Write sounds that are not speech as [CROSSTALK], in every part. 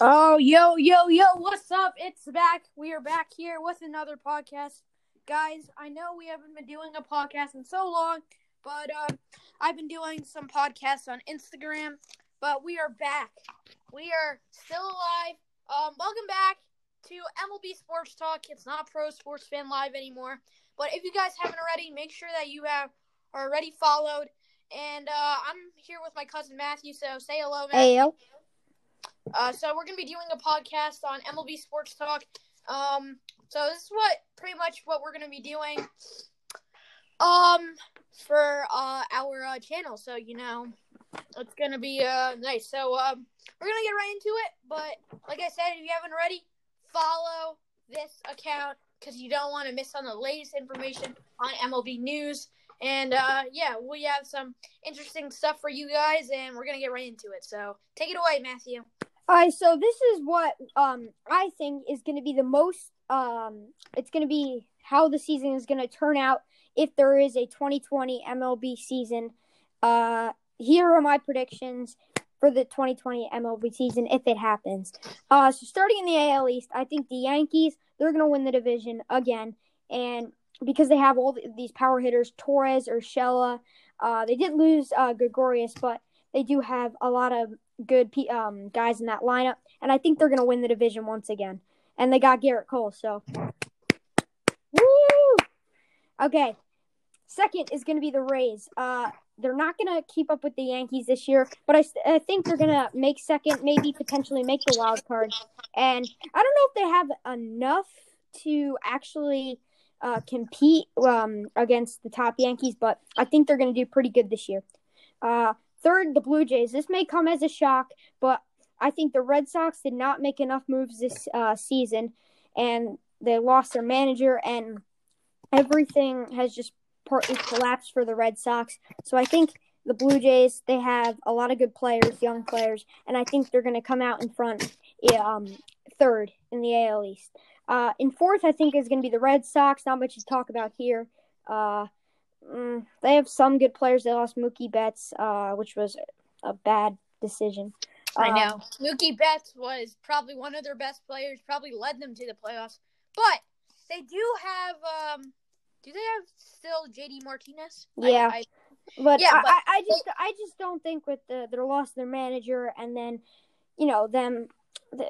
Oh, yo, yo, yo, what's up? It's back. We are back here with another podcast. Guys, I know we haven't been doing a podcast in so long, but uh, I've been doing some podcasts on Instagram, but we are back. We are still alive. Um, welcome back to MLB Sports Talk. It's not Pro Sports Fan Live anymore, but if you guys haven't already, make sure that you have already followed. And uh, I'm here with my cousin Matthew, so say hello, Matthew. Hey, yo. Uh, so we're gonna be doing a podcast on MLB Sports Talk. Um, so this is what pretty much what we're gonna be doing. Um, for uh our uh, channel. So you know, it's gonna be uh nice. So um, we're gonna get right into it. But like I said, if you haven't already, follow this account because you don't want to miss on the latest information on MLB news. And uh, yeah, we have some interesting stuff for you guys, and we're gonna get right into it. So take it away, Matthew. All right, so this is what um I think is going to be the most um it's going to be how the season is going to turn out if there is a 2020 MLB season. Uh here are my predictions for the 2020 MLB season if it happens. Uh so starting in the AL East, I think the Yankees they're going to win the division again and because they have all these power hitters, Torres, Urshela, uh they did lose uh Gregorius, but they do have a lot of good um, guys in that lineup, and I think they're going to win the division once again. And they got Gerrit Cole, so woo! Okay, second is going to be the Rays. Uh, they're not going to keep up with the Yankees this year, but I, I think they're going to make second, maybe potentially make the wild card. And I don't know if they have enough to actually uh, compete um, against the top Yankees, but I think they're going to do pretty good this year. Uh, Third, the Blue Jays. This may come as a shock, but I think the Red Sox did not make enough moves this uh, season, and they lost their manager, and everything has just partly collapsed for the Red Sox. So I think the Blue Jays they have a lot of good players, young players, and I think they're going to come out in front, um, third in the AL East. Uh, in fourth, I think is going to be the Red Sox. Not much to talk about here. Uh, mm, they have some good players. They lost Mookie Betts, uh, which was a bad decision. I know. Um, Mookie Betts was probably one of their best players, probably led them to the playoffs. But they do have um do they have still JD Martinez? Yeah. I, I, but yeah, I, but I, I just they, I just don't think with the their loss of their manager and then you know them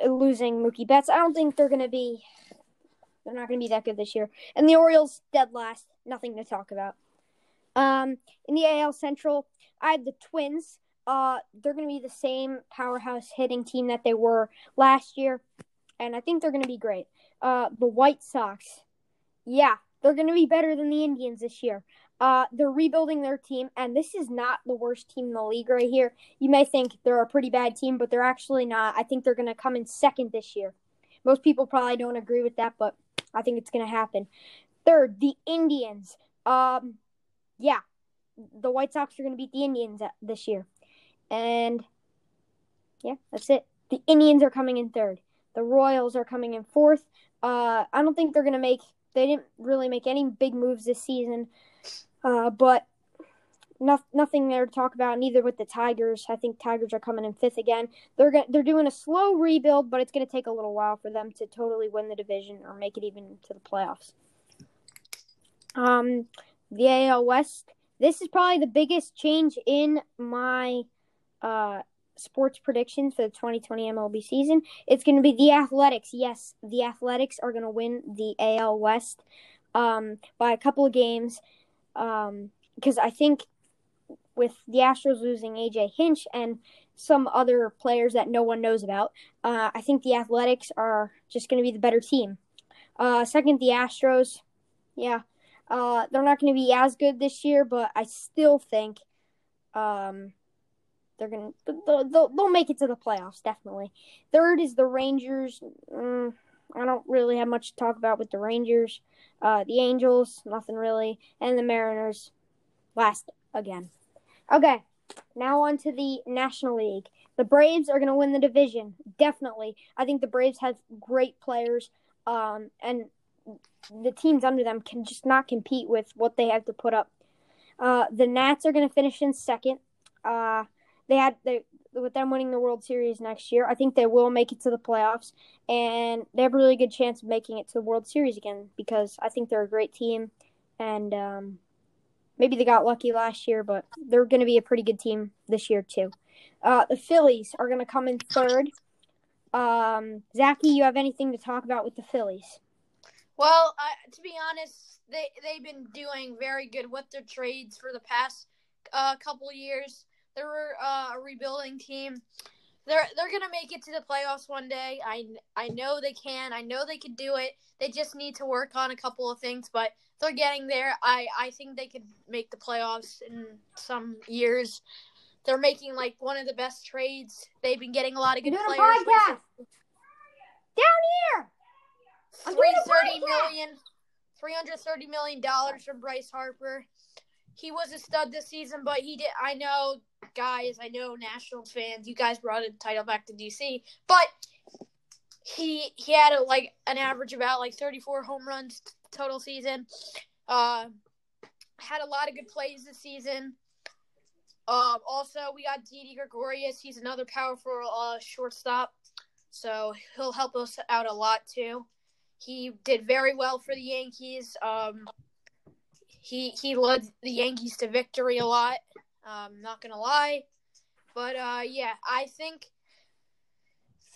losing Mookie Betts, I don't think they're gonna be they're not gonna be that good this year. And the Orioles dead last, nothing to talk about. Um, in the AL Central, I have the Twins. Uh, they're going to be the same powerhouse hitting team that they were last year, and I think they're going to be great. Uh, the White Sox, yeah, they're going to be better than the Indians this year. Uh, they're rebuilding their team, and this is not the worst team in the league right here. You may think they're a pretty bad team, but they're actually not. I think they're going to come in second this year. Most people probably don't agree with that, but I think it's going to happen. Third, the Indians. Um, yeah, the White Sox are going to beat the Indians this year. And yeah, that's it. The Indians are coming in third. The Royals are coming in fourth. Uh, I don't think they're going to make. They didn't really make any big moves this season, uh, but no, nothing there to talk about. Neither with the Tigers. I think Tigers are coming in fifth again. They're they're doing a slow rebuild, but it's going to take a little while for them to totally win the division or make it even to the playoffs. Um, the AL West. This is probably the biggest change in my uh, sports predictions for the 2020 MLB season. It's going to be the Athletics. Yes, the Athletics are going to win the AL West um, by a couple of games because um, I think with the Astros losing AJ Hinch and some other players that no one knows about, uh, I think the Athletics are just going to be the better team. Uh, second, the Astros. Yeah, uh, they're not going to be as good this year, but I still think um, they're going to they'll, they'll, make it to the playoffs definitely. Third is the Rangers. Mm, I don't really have much to talk about with the Rangers. Uh, the Angels, nothing really, and the Mariners, last again. Okay, now on to the National League. The Braves are going to win the division, definitely. I think the Braves have great players, um, and the teams under them can just not compete with what they have to put up. Uh, the Nats are going to finish in second. Uh, they had they with them winning the World Series next year, I think they will make it to the playoffs, and they have a really good chance of making it to the World Series again because I think they're a great team, and um, maybe they got lucky last year, but they're going to be a pretty good team this year too. Uh, the Phillies are going to come in third. Um, Zachy, you have anything to talk about with the Phillies? Well, I, to be honest, they they've been doing very good with their trades for the past uh, couple years. They're uh, a rebuilding team. They're they're gonna make it to the playoffs one day. I I know they can. I know they can do it. They just need to work on a couple of things, but they're getting there. I I think they could make the playoffs in some years. They're making like one of the best trades. They've been getting a lot of good players. Down here. Three thirty million, three hundred thirty million dollars from Bryce Harper he was a stud this season, but he did. I know, guys. I know Nationals fans. You guys brought a title back to DC, but he he had a, like an average about like 34 home runs total season. Uh, had a lot of good plays this season. Uh, also, we got Didi Gregorius. He's another powerful uh, shortstop, so he'll help us out a lot too. He did very well for the Yankees. Um, he he led the Yankees to victory a lot. Um, not gonna lie, but uh, yeah, I think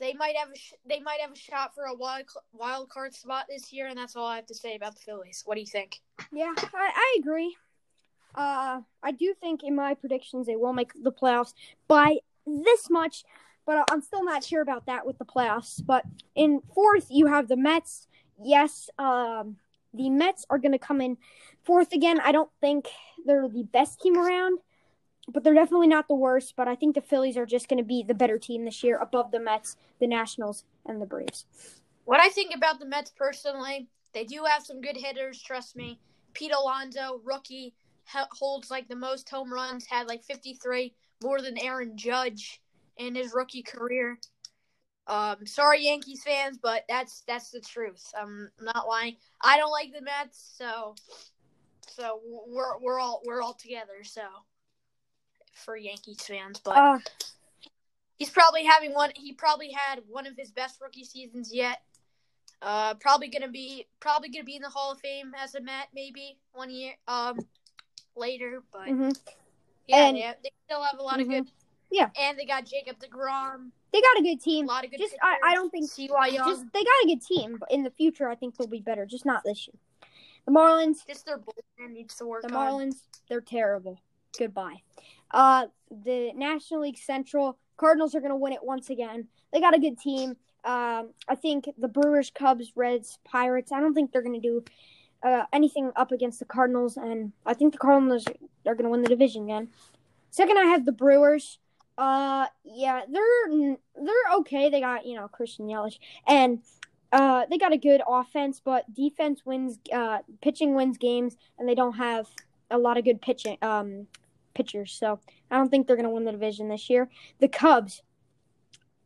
they might have a sh- they might have a shot for a wild wild card spot this year, and that's all I have to say about the Phillies. What do you think? Yeah, I, I agree. Uh, I do think in my predictions they will make the playoffs by this much, but I'm still not sure about that with the playoffs. But in fourth, you have the Mets. Yes, um, the Mets are going to come in fourth again. I don't think they're the best team around, but they're definitely not the worst. But I think the Phillies are just going to be the better team this year above the Mets, the Nationals, and the Braves. What I think about the Mets personally, they do have some good hitters, trust me. Pete Alonso, rookie, holds like the most home runs, had like 53, more than Aaron Judge in his rookie career. Um, sorry, Yankees fans, but that's that's the truth. I'm not lying. I don't like the Mets, so so we're we're all we're all together. So for Yankees fans, but uh, he's probably having one. He probably had one of his best rookie seasons yet. Uh, probably gonna be probably gonna be in the Hall of Fame as a Met maybe one year um later, but mm-hmm. yeah, and, they, they, still have a lot mm-hmm. of good. Yeah, and they got Jacob Degrom. They got a good team. A lot of good. Just I, I don't think Cy Young. Just they got a good team, but in the future I think they'll be better. Just not this year. The Marlins. Just their bullpen needs to work. The Marlins, they're terrible. Goodbye. Uh, the National League Central Cardinals are going to win it once again. They got a good team. Um, I think the Brewers, Cubs, Reds, Pirates. I don't think they're going to do uh, anything up against the Cardinals, and I think the Cardinals are going to win the division again. Second, I have the Brewers. Uh, yeah, they're they're okay. They got you know Christian Yelich, and uh, they got a good offense, but defense wins. Uh, pitching wins games, and they don't have a lot of good pitching um pitchers. So I don't think they're gonna win the division this year. The Cubs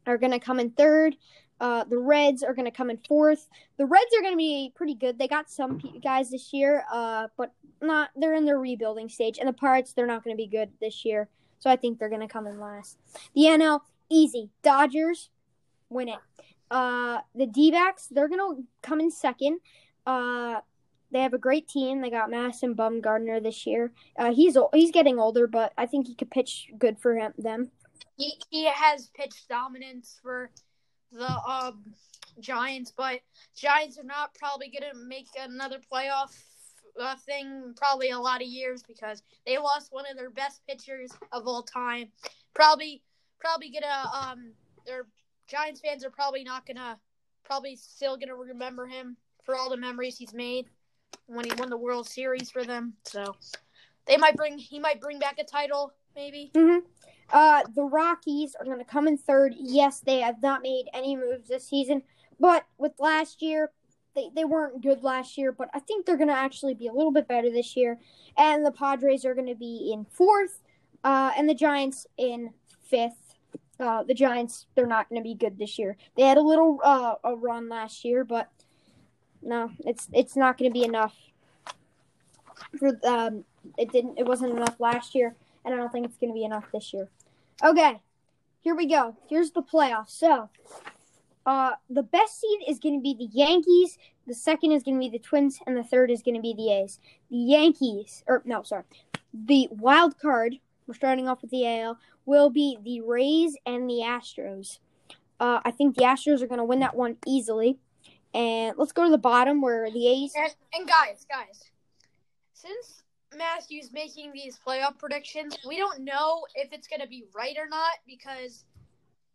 are gonna come in third. Uh, the Reds are going to come in fourth. The Reds are going to be pretty good. They got some guys this year, uh, but not. They're in their rebuilding stage. And the Pirates, they're not going to be good this year. So I think they're going to come in last. The NL, easy. Dodgers win it. Uh, the D backs, they're going to come in second. Uh, they have a great team. They got Madison Bumgarner this year. Uh, he's he's getting older, but I think he could pitch good for him, them. He he has pitched dominance for the um, Giants, but Giants are not probably going to make another playoff thing probably a lot of years because they lost one of their best pitchers of all time. Probably, probably gonna um, their Giants fans are probably not gonna, probably still gonna remember him for all the memories he's made when he won the World Series for them. So they might bring, he might bring back a title, maybe. Mm-hmm. Uh, the Rockies are going to come in third. Yes, they have not made any moves this season, but with last year, they, they weren't good last year, but I think they're going to actually be a little bit better this year. And the Padres are going to be in fourth, uh, and the Giants in fifth. Uh, the Giants, they're not going to be good this year. They had a little uh, a run last year, but no, it's it's not going to be enough. For um, it didn't it wasn't enough last year, and I don't think it's going to be enough this year. Okay, here we go. Here's the playoffs. So, uh, the best seed is going to be the Yankees. The second is going to be the Twins, and the third is going to be the A's. The Yankees, or no, sorry, the wild card. We're starting off with the AL. Will be the Rays and the Astros. Uh, I think the Astros are going to win that one easily. And let's go to the bottom where the A's. And, and guys, guys, since Matthew's making these playoff predictions, we don't know if it's going to be right or not because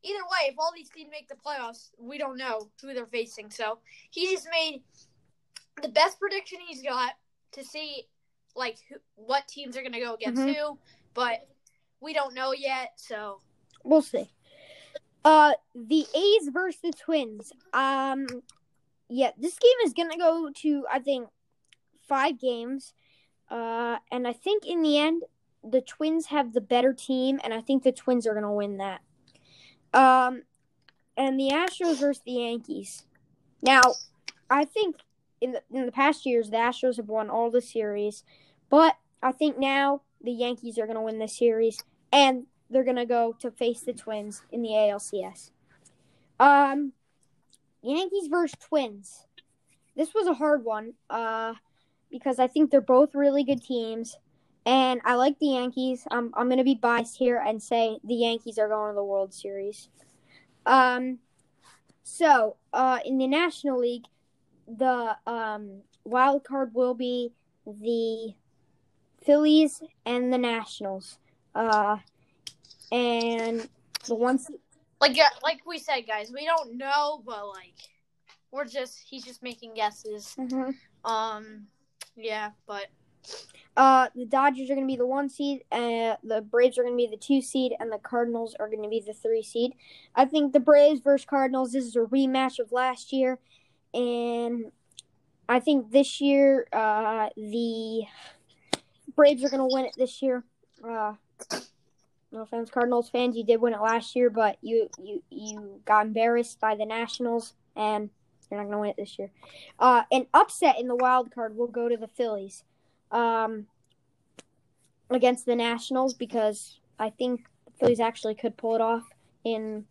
either way, if all these teams make the playoffs, we don't know who they're facing. So he just made the best prediction he's got to see like who, what teams are going to go against mm-hmm. who, but we don't know yet. So we'll see. Uh, the A's versus the Twins. Um, yeah, this game is gonna go to I think five games. Uh, and I think in the end, the Twins have the better team, and I think the Twins are gonna win that. Um, and the Astros versus the Yankees. Now, I think in the in the past years, the Astros have won all the series, but I think now the Yankees are gonna win the series, and they're gonna go to face the Twins in the ALCS. Um, Yankees versus Twins. This was a hard one. Uh, because I think they're both really good teams, and I like the Yankees. I'm I'm gonna be biased here and say the Yankees are going to the World Series. Um, so uh, in the National League, the um wild card will be the Phillies and the Nationals. Uh, and the ones like like we said, guys, we don't know, but like we're just he's just making guesses. Mm-hmm. Um, yeah, but uh, the Dodgers are going to be the one seed, uh, the Braves are going to be the two seed, and the Cardinals are going to be the three seed. I think the Braves versus Cardinals. This is a rematch of last year, and I think this year uh, the Braves are going to win it this year. Uh, no offense, Cardinals fans, you did win it last year, but you you you got embarrassed by the Nationals, and you're not going to win it this year. Uh, an upset in the wild card will go to the Phillies um, against the Nationals because I think the Phillies actually could pull it off in,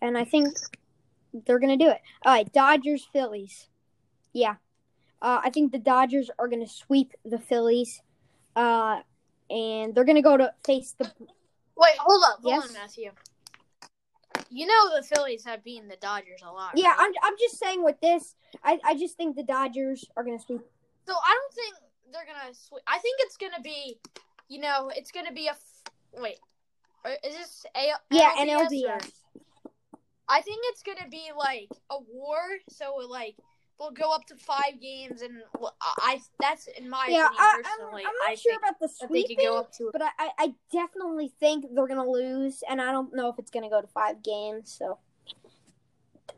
and I think they're going to do it. All right, Dodgers Phillies. Yeah. Uh, I think the Dodgers are going to sweep the Phillies. Uh, and they're going to go to face the. Wait, hold up. Hold yes? on, Matthew. You know the Phillies have beaten the Dodgers a lot. Yeah, right? I'm. I'm just saying with this, I I just think the Dodgers are gonna sweep. So I don't think they're gonna sweep. I think it's gonna be, you know, it's gonna be a. Wait, uh, is this a? Yeah, NLDS. I think it's gonna be like a war. So like we'll go up to five games, and I that's in my yeah, opinion I, personally. I'm not I sure about the sweeping, go up to, but I, I definitely think they're gonna lose, and I don't know if it's gonna go to five games. So,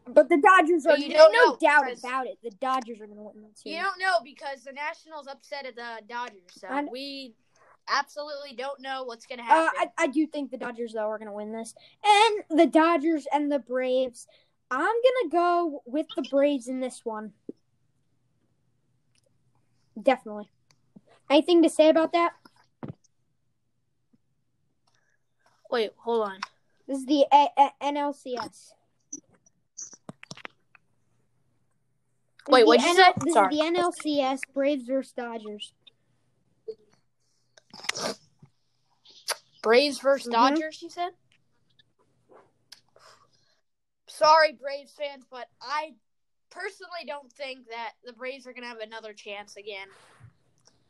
but the Dodgers are. You don't no know, doubt about it. The Dodgers are gonna win that series. You don't know because the Nationals upset at the Dodgers, so and, we absolutely don't know what's gonna happen. Uh, I, I do think the Dodgers though are gonna win this, and the Dodgers and the Braves I'm gonna go with the Braves in this one. Definitely. Anything to say about that? Wait, hold on. This is the A- A- NLCS. Wait, what did you say? This Sorry. is the NLCS Braves versus Dodgers. Braves versus mm-hmm. Dodgers, you said? sorry, Braves fans, but I personally don't think that the Braves are gonna have another chance again.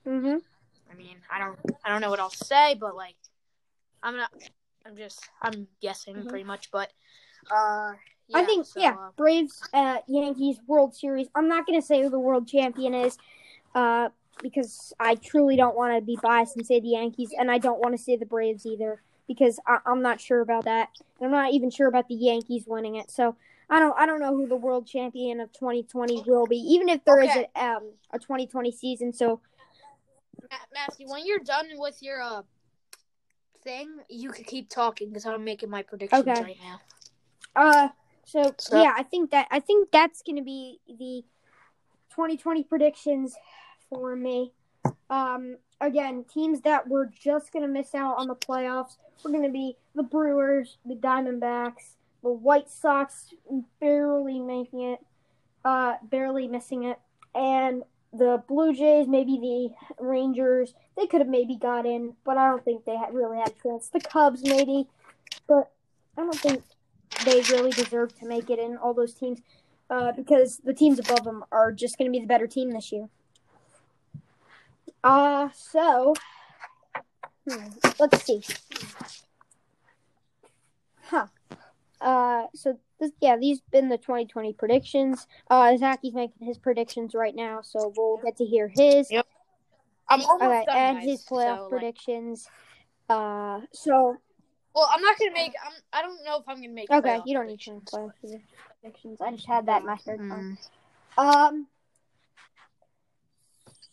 Mhm. I mean, I don't, I don't know what I'll say, but like, I'm not, I'm just, I'm guessing mm-hmm. pretty much, but, uh, yeah, I think, so, yeah, uh, Braves, uh, Yankees World Series. I'm not gonna say who the world champion is, uh, because I truly don't want to be biased and say the Yankees, and I don't want to say the Braves either because I, am not sure about that. I'm not even sure about the Yankees winning it. So I don't I don't know who the world champion of 2020 will be, even if there okay. is a um, a 2020 season. So Matthew, when you're done with your uh thing, you can keep talking because I'm making my predictions okay. right now. Uh, so, so yeah, I think that I think that's gonna be the 2020 predictions for me. Um, again, teams that were just going to miss out on the playoffs were going to be the Brewers, the Diamondbacks, the White Sox, barely making it, uh, barely missing it, and the Blue Jays, maybe the Rangers. They could have maybe got in, but I don't think they had, really had a chance. The Cubs, maybe, but I don't think they really deserve to make it in all those teams uh, because the teams above them are just going to be the better team this year. Uh, so, hmm, let's see. Huh. Uh, so this, yeah, these been the 2020 predictions. Uh, Zachy's making his predictions right now, so we'll get to hear his. Yep. I'm almost done, and guys, his playoff so, predictions. Like... Uh, so. Well, I'm not gonna make. I'm. I don't know if I'm gonna make. Okay, you don't need to playoff predictions. I just had that in my third mm. Um.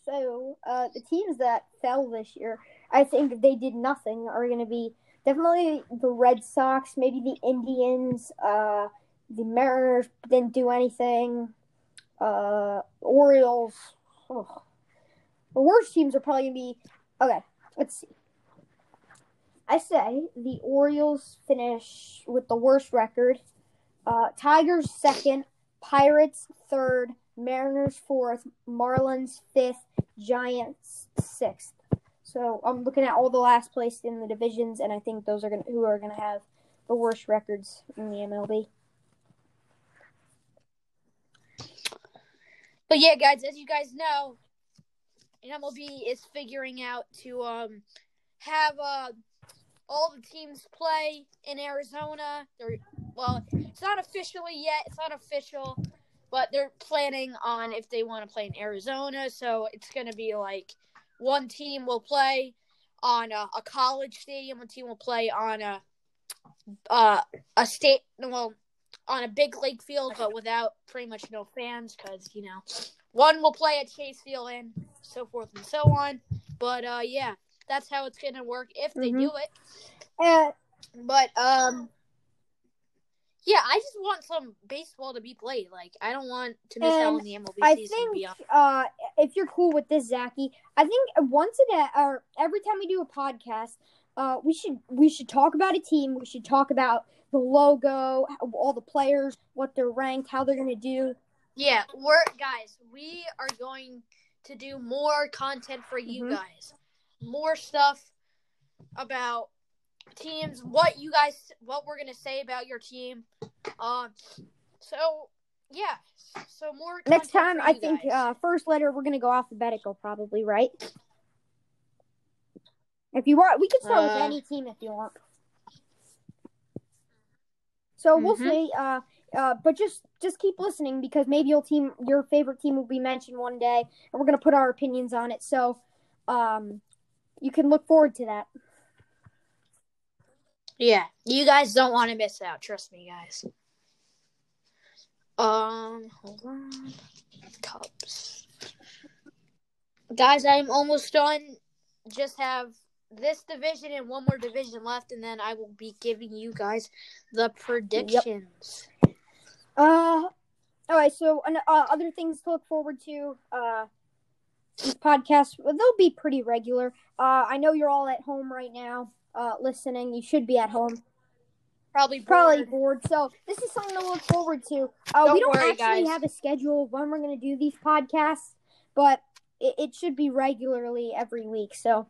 So, uh, the teams that fell this year, I think they did nothing, are going to be definitely the Red Sox, maybe the Indians, uh, the Mariners didn't do anything, uh, Orioles. Oh. The worst teams are probably going to be, okay, let's see. I say the Orioles finish with the worst record. Uh, Tigers second, Pirates third, Mariners fourth, Marlins fifth, Giants sixth. So I'm looking at all the last place in the divisions, and I think those are gonna who are gonna have the worst records in the MLB. But yeah, guys, as you guys know, MLB is figuring out to um have uh all the teams play in Arizona. They're well, it's not officially yet. It's not official, but they're planning on if they want to play in Arizona. So it's going to be like one team will play on a, a, college stadium, one team will play on a uh, a state well on a big lake field, but without pretty much no fans because you know one will play at Chase Field and so forth and so on. But uh, yeah, that's how it's gonna work if they mm-hmm. do it. Uh, but um, yeah, I just want some baseball to be played. Like I don't want to miss out on the MLB I season. I think uh, if you're cool with this, Zachy, I think once a day or every time we do a podcast, uh, we should we should talk about a team. We should talk about the logo, all the players, what they're ranked, how they're gonna do. Yeah, we're guys. We are going to do more content for you mm-hmm. guys, more stuff about teams, what you guys, what we're gonna say about your team. Um, so yeah, so more. Next time, I think uh, first letter we're gonna go alphabetical, probably right. If you want, we can start uh, with any team if you want. So mm-hmm. we'll see. Uh, uh, but just just keep listening because maybe your team, your favorite team, will be mentioned one day, and we're gonna put our opinions on it. So, um, you can look forward to that. Yeah, you guys don't want to miss out. Trust me, guys. Um, hold on. Cups. Guys, I'm almost done. Just have this division and one more division left, and then I will be giving you guys the predictions. Yep. Uh, all right. So, uh, other things to look forward to. Uh, these podcasts they'll be pretty regular. Uh, I know you're all at home right now uh, listening, you should be at home. Probably bored. probably bored. So this is something to look forward to. Uh, don't we don't worry, actually guys. have a schedule when we're going to do these podcasts, but it, it, should be regularly every week. So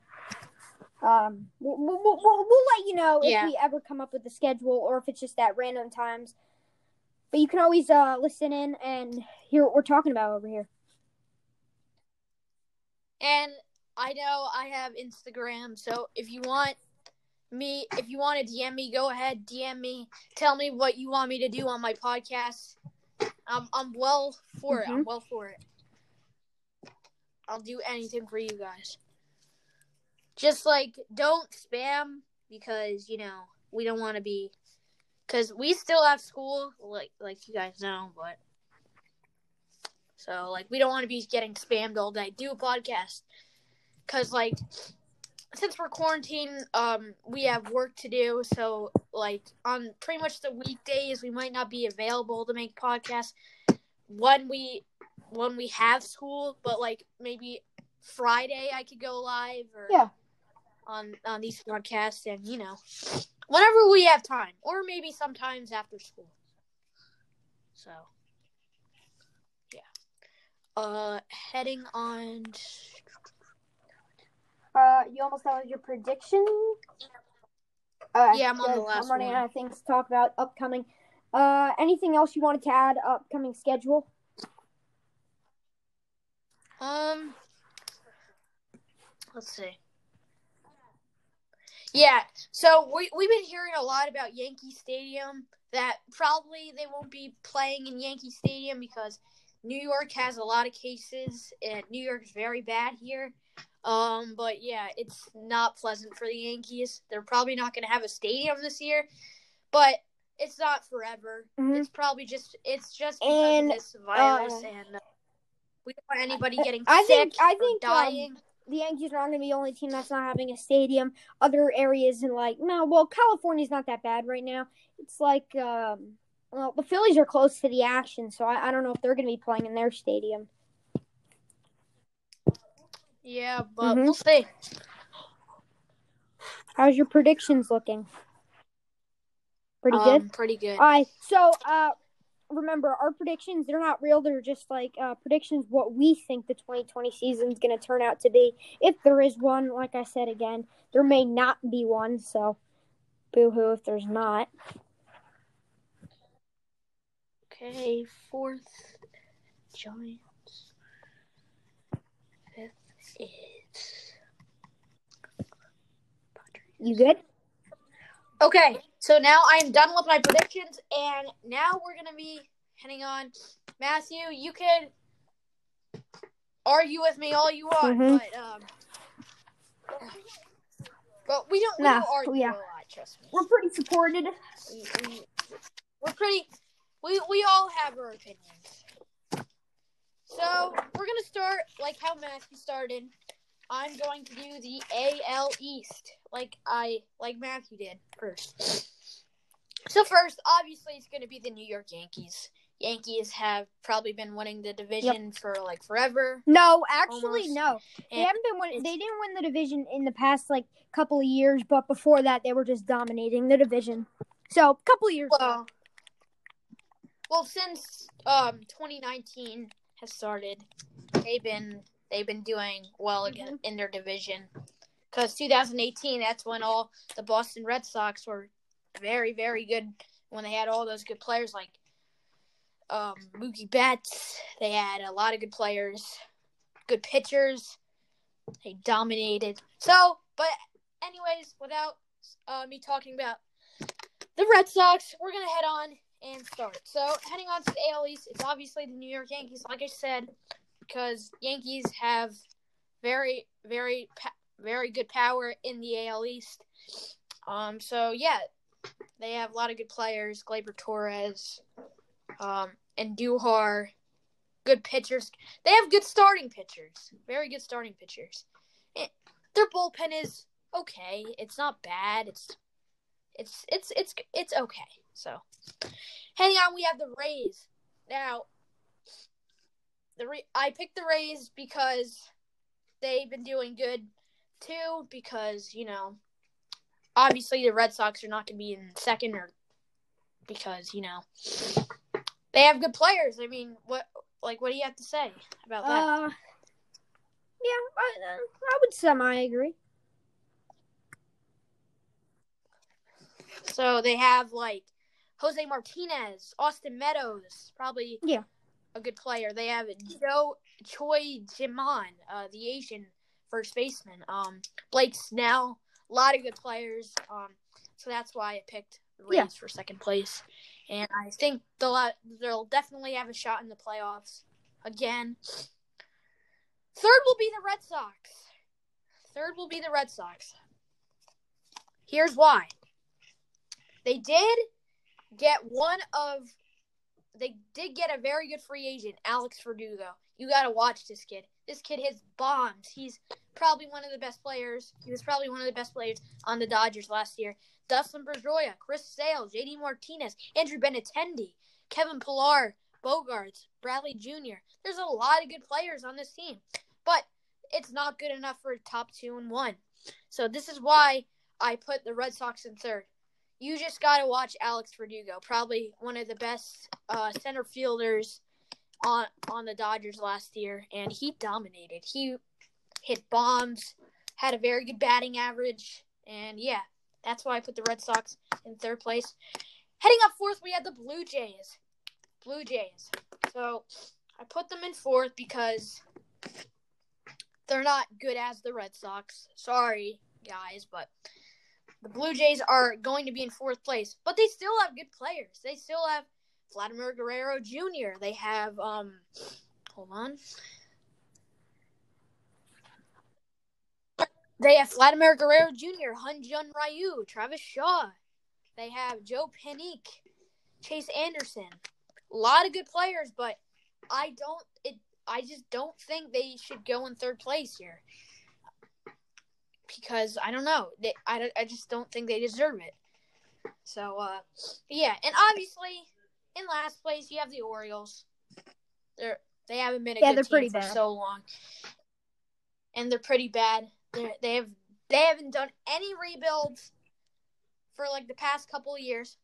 um, we'll, we'll, we'll, we'll let you know yeah. if we ever come up with a schedule or if it's just at random times. But you can always uh, listen in and hear what we're talking about over here. And I know I have Instagram, so if you want me if you want to DM me, go ahead, DM me. Tell me what you want me to do on my podcast. I'm I'm well for mm-hmm. it. I'm mm-hmm. well for it. I'll do anything for you guys. Just like don't spam because you know we don't want to be because we still have school like like you guys know, but so like we don't want to be getting spammed all day. Do a podcast because like since we're quarantined, um, we have work to do. So, like, on pretty much the weekdays, we might not be available to make podcasts when we when we have school. But like maybe Friday I could go live or yeah on on these broadcasts and you know whenever we have time or maybe sometimes after school. So. Uh heading on uh you almost done with your prediction? Uh, yeah, I'm on the last I'm running one. out of things to talk about upcoming. Uh anything else you wanted to add upcoming schedule? Um let's see. Yeah, so we we've been hearing a lot about Yankee Stadium. That probably they won't be playing in Yankee Stadium because New York has a lot of cases, and New York's very bad here. Um, but yeah, it's not pleasant for the Yankees. They're probably not going to have a stadium this year, but it's not forever. Mhm. It's probably just it's just because And, of this virus, uh, and uh, we don't want anybody getting I sick think- I or think, um, the Yankees are not going to be the only team that's not having a stadium. Other areas in like no, well, California's not that bad right now. It's like um, well, the Phillies are close to the action, so I, I don't know if they're going to be playing in their stadium. yeah, but Mhm. we'll see. How's your predictions looking? Pretty Um, good. Pretty good. All right, so uh, remember our predictions. They're not real. They're just like uh, predictions. What we think the 2020 season is going to turn out to be, if there is one. Like I said again, there may not be one. So, boo hoo if there's not. Okay, fourth Giants. Fifth is Padres. You good? Okay, so now I am done with my predictions, and now we're gonna be heading on. Matthew, you can argue with me all you want, Mhm. but um, but we don't, we Nah, don't argue yeah. a lot. Trust me. We're pretty supported. we, we, we're pretty we we all have our opinions so we're gonna start like how matthew started i'm going to do the al east like i like matthew did first so first obviously it's gonna be the new york yankees yankees have probably been winning the division for like forever No, actually, Almost. no. They And haven't been. Win- it's- they didn't win the division in the past like couple of years, but before that, they were just dominating the division. So, couple of years. ago. Well, since um 2019 has started, they've been they've been doing well again in their division. Because 2018, that's when all the Boston Red Sox were very very good when they had all those good players like um Mookie Betts. They had a lot of good players, good pitchers. They dominated. So, but anyways, without uh, me talking about the Red Sox, we're gonna head on and start. So heading on to the AL East, it's obviously the New York Yankees, like I said, because Yankees have very, very, very good power in the AL East. Um, so yeah, they have a lot of good players, Gleyber Torres, um, and Duhar, good pitchers. They have good starting pitchers, very good starting pitchers. Eh, their bullpen is okay. It's not bad. It's it's it's it's it's okay. So, heading on, we have the Rays. Now, the Ra- I picked the Rays because they've been doing good too. Because you know, obviously the Red Sox are not going to be in second, or because you know they have good players. I mean, what like what do you have to say about that? Uh, yeah, I, uh, I would semi agree. So they have like Jose Martinez, Austin Meadows, probably Yeah. a good player. They have Joe Choi Jiman, uh, the Asian first baseman. Um, Blake Snell, a lot of good players. Um, so that's why I picked the Rays Yeah. for second place, and I think they'll they'll definitely have a shot in the playoffs again. Third will be the Red Sox. Third will be the Red Sox. Here's why. They did get one of they did get a very good free agent, Alex Verdugo. You got to watch this kid. This kid hits bombs. He's probably one of the best players. He was probably one of the best players on the Dodgers last year. Dustin Pedroia, Chris Sale, JD Martinez, Andrew Benintendi, Kevin Pillar, Bogaerts, Bradley Jr. There's a lot of good players on this team. But it's not good enough for top two and one. So this is why I put the Red Sox in third. You just got to watch Alex Verdugo, probably one of the best uh, center fielders on on the Dodgers last year, and he dominated. He hit bombs, had a very good batting average, and yeah, that's why I put the Red Sox in third place. Heading up fourth, we had the Blue Jays. Blue Jays. So I put them in fourth because they're not good as the Red Sox. Sorry, guys, but the Blue Jays are going to be in fourth place. But they still have good players. They still have Vladimir Guerrero Jr. They have um hold on. They have Vladimir Guerrero Jr., Hyun-Jin Ryu, Travis Shaw. They have Joe Panik, Chase Anderson. A lot of good players, but I don't it I just don't think they should go in third place here. Because I don't know. They, I, I just don't think they deserve it. So uh yeah, and obviously in last place you have the Orioles. They're they haven't been a yeah, good team for bad. so long. And they're pretty bad. They're, they have they haven't done any rebuilds for like the past couple of years.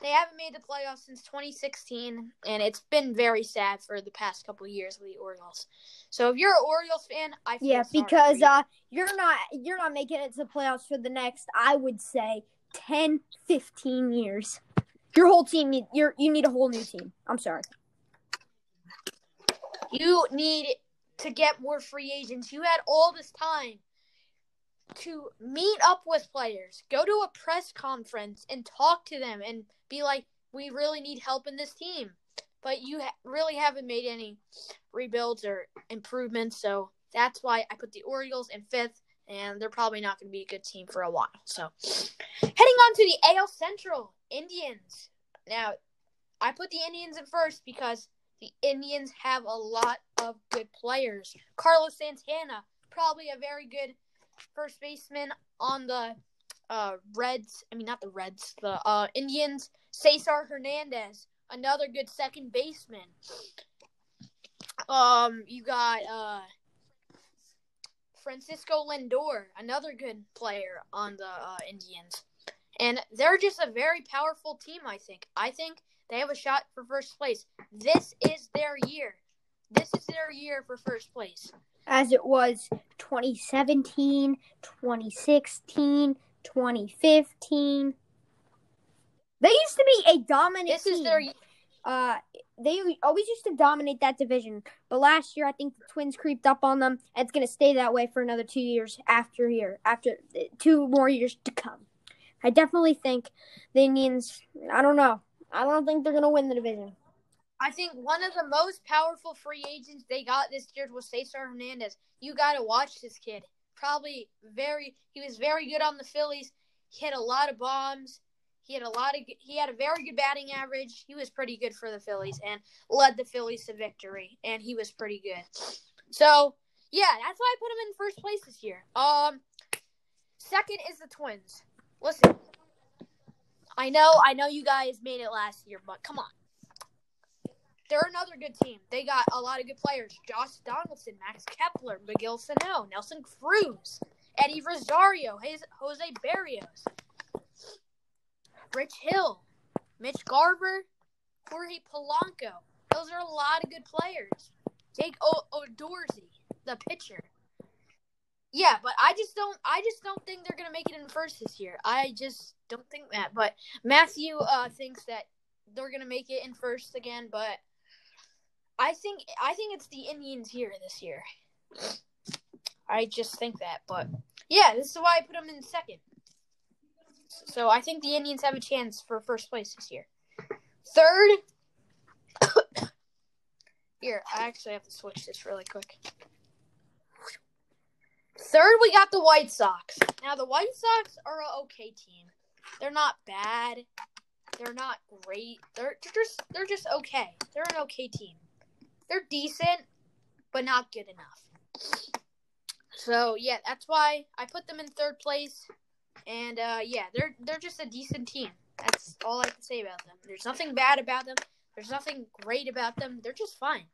They haven't made the playoffs since 2016, and it's been very sad for the past couple of years with the Orioles. So if you're an Orioles fan, I yeah, because you. uh, you're not you're not making it to the playoffs for the next, I would say, 10, 15 years. Your whole team need you you need a whole new team. I'm sorry. You need to get more free agents. You had all this time to meet up with players, go to a press conference and talk to them and be like, we really need help in this team. But you ha- really haven't made any rebuilds or improvements, so that's why I put the Orioles in fifth, and they're probably not going to be a good team for a while. So, heading on to the AL Central, Indians. Now, I put the Indians in first because the Indians have a lot of good players. Carlos Santana, probably a very good first baseman on the uh, Reds. I mean, not the Reds, the uh, Indians. Cesar Hernandez, another good second baseman. Um, you got uh, Francisco Lindor, another good player on the uh, Indians. And they're just a very powerful team, I think. I think they have a shot for first place. This is their year. This is their year for first place as it was 2017, 2016, 2015. They used to be a dominant this team. Is their... Uh, they always used to dominate that division, but last year I think the Twins creeped up on them, and it's going to stay that way for another two years after here, after two more years to come. I definitely think the Indians. I don't know. I don't think they're going to win the division. I think one of the most powerful free agents they got this year was Cesar Hernandez. You got to watch this kid. Probably very, he was very good on the Phillies. He hit a lot of bombs. He had a lot of, he had a very good batting average. He was pretty good for the Phillies and led the Phillies to victory. And he was pretty good. So yeah, that's why I put him in first place this year. Um, second is the Twins. Listen, I know, I know you guys made it last year, but come on they're another good team. They got a lot of good players: Josh Donaldson, Max Kepler, Miguel Sano, Nelson Cruz, Eddie Rosario, Jose Berrios, Rich Hill, Mitch Garver, Jorge Polanco. Those are a lot of good players. Jake o- Odorizzi, the pitcher. Yeah, but I just don't. I just don't think they're gonna make it in first this year. I just don't think that. But Matthew uh, thinks that they're gonna make it in first again. But I think I think it's the Indians here this year. I just think that, but yeah, this is why I put them in second. So I think the Indians have a chance for first place this year. Third, [COUGHS] here I actually have to switch this really quick. Third, we got the White Sox. Now the White Sox are an okay team. They're not bad. They're not great. They're, they're just they're just okay. They're an okay team they're decent, but not good enough. So yeah, that's why I put them in third place. And uh, yeah, they're they're just a decent team. That's all I can say about them. There's nothing bad about them. There's nothing great about them. They're just fine.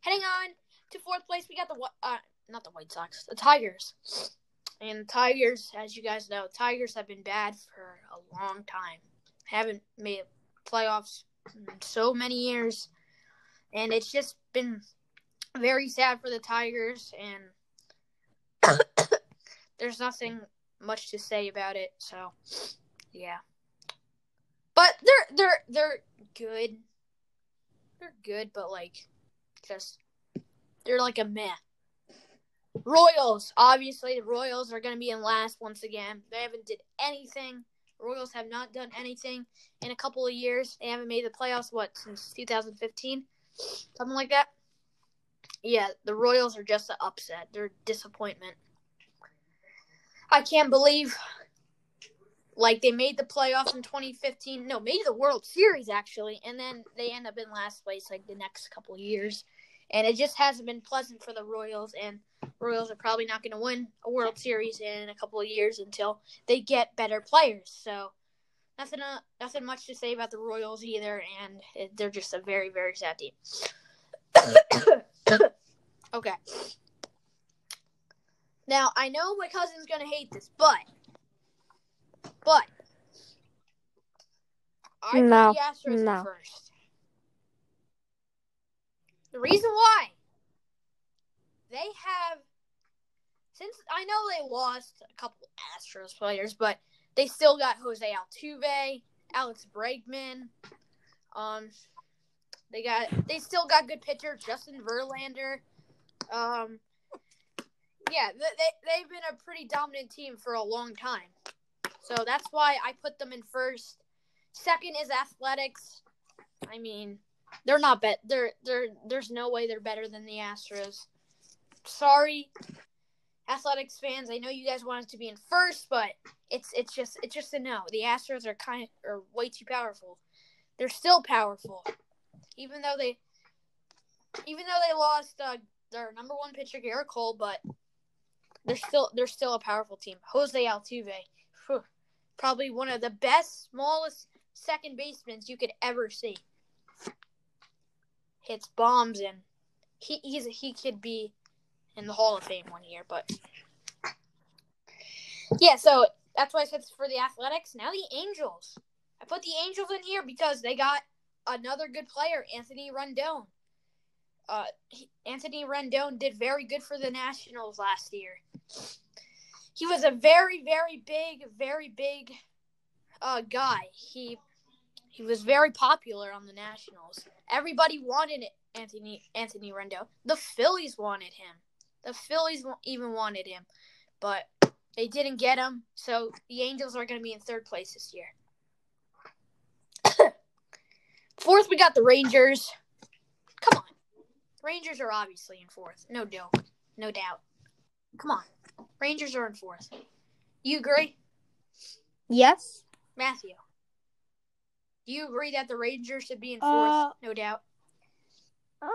Heading on to fourth place, we got the uh, not the White Sox, the Tigers. And the Tigers, as you guys know, Tigers have been bad for a long time. Haven't made playoffs in so many years. And it's just been very sad for the Tigers and [COUGHS] there's nothing much to say about it. So, yeah. But they're they're they're good. They're good, but like just they're like a meh. Royals, obviously, the Royals are going to be in last once again. They haven't did anything. Royals have not done anything in a couple of years. They haven't made the playoffs what since 2015, something like that. Yeah, the Royals are just an upset. They're disappointment. I can't believe like they made the playoffs in 2015. No, made the World Series actually, and then they end up in last place like the next couple of years. And it just hasn't been pleasant for the Royals, and Royals are probably not going to win a World Series in a couple of years until they get better players. So nothing, uh, nothing much to say about the Royals either, and it, they're just a very, very sad team. [COUGHS] [COUGHS] okay. Now I know my cousin's gonna hate this, but but I no, the Astros no. first. The reason why they have since I know they lost a couple Astros players, but they still got Jose Altuve, Alex Bregman. Um, they got they still got good pitcher Justin Verlander. Um, yeah, they, they they've been a pretty dominant team for a long time. So that's why I put them in first. Second is Athletics. I mean, they're not bet. They're they're there's no way they're better than the Astros. Sorry, Athletics fans. I know you guys wanted to be in first, but it's it's just it's just a no. The Astros are kind of are way too powerful. They're still powerful, even though they even though they lost uh, their number one pitcher Gerrit Cole, but they're still they're still a powerful team. Jose Altuve, whew, probably one of the best, smallest second basemen you could ever see. Hits bombs and he he's he could be in the Hall of Fame one year, but yeah. So that's why I said for the Athletics. Now the Angels. I put the Angels in here because they got another good player, Anthony Rendon. Uh, he, Anthony Rendon did very good for the Nationals last year. He was a very, very big, very big uh, guy. He he was very popular on the Nationals. Everybody wanted Anthony Anthony Rendon. The Phillies wanted him. The Phillies even wanted him, but they didn't get him. So the Angels are going to be in third place this year. [COUGHS] Fourth, we got the Rangers. Come on. Rangers are obviously in fourth. No doubt. No doubt. Come on. Rangers are in fourth. You agree? Yes. Matthew. Do you agree that the Rangers should be in fourth? Uh, no doubt. Uh,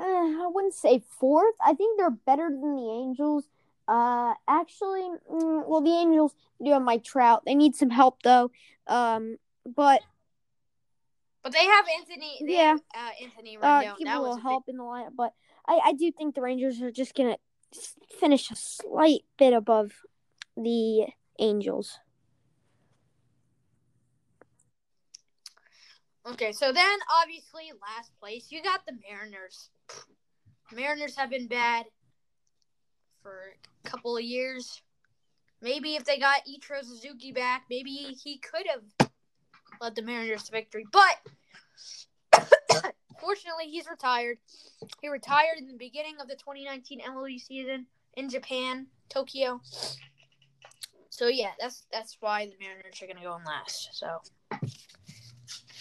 I wouldn't say fourth. I think they're better than the Angels. Uh, actually, mm, well, the Angels do have Mike Trout. They need some help though. Um, but but they have Anthony. They yeah, have, uh, Anthony Rendon. uh, give that a was little a help in the lineup. But I, I do think the Rangers are just gonna finish a slight bit above the Angels. Okay, so then obviously last place you got the Mariners. Mariners have been bad for a couple of years. Maybe if they got Ichiro Suzuki back, maybe he could have led the Mariners to victory. But fortunately, he's retired. He retired in the beginning of the 2019 MLB season in Japan, Tokyo. So yeah, that's that's why the Mariners are gonna go in last. So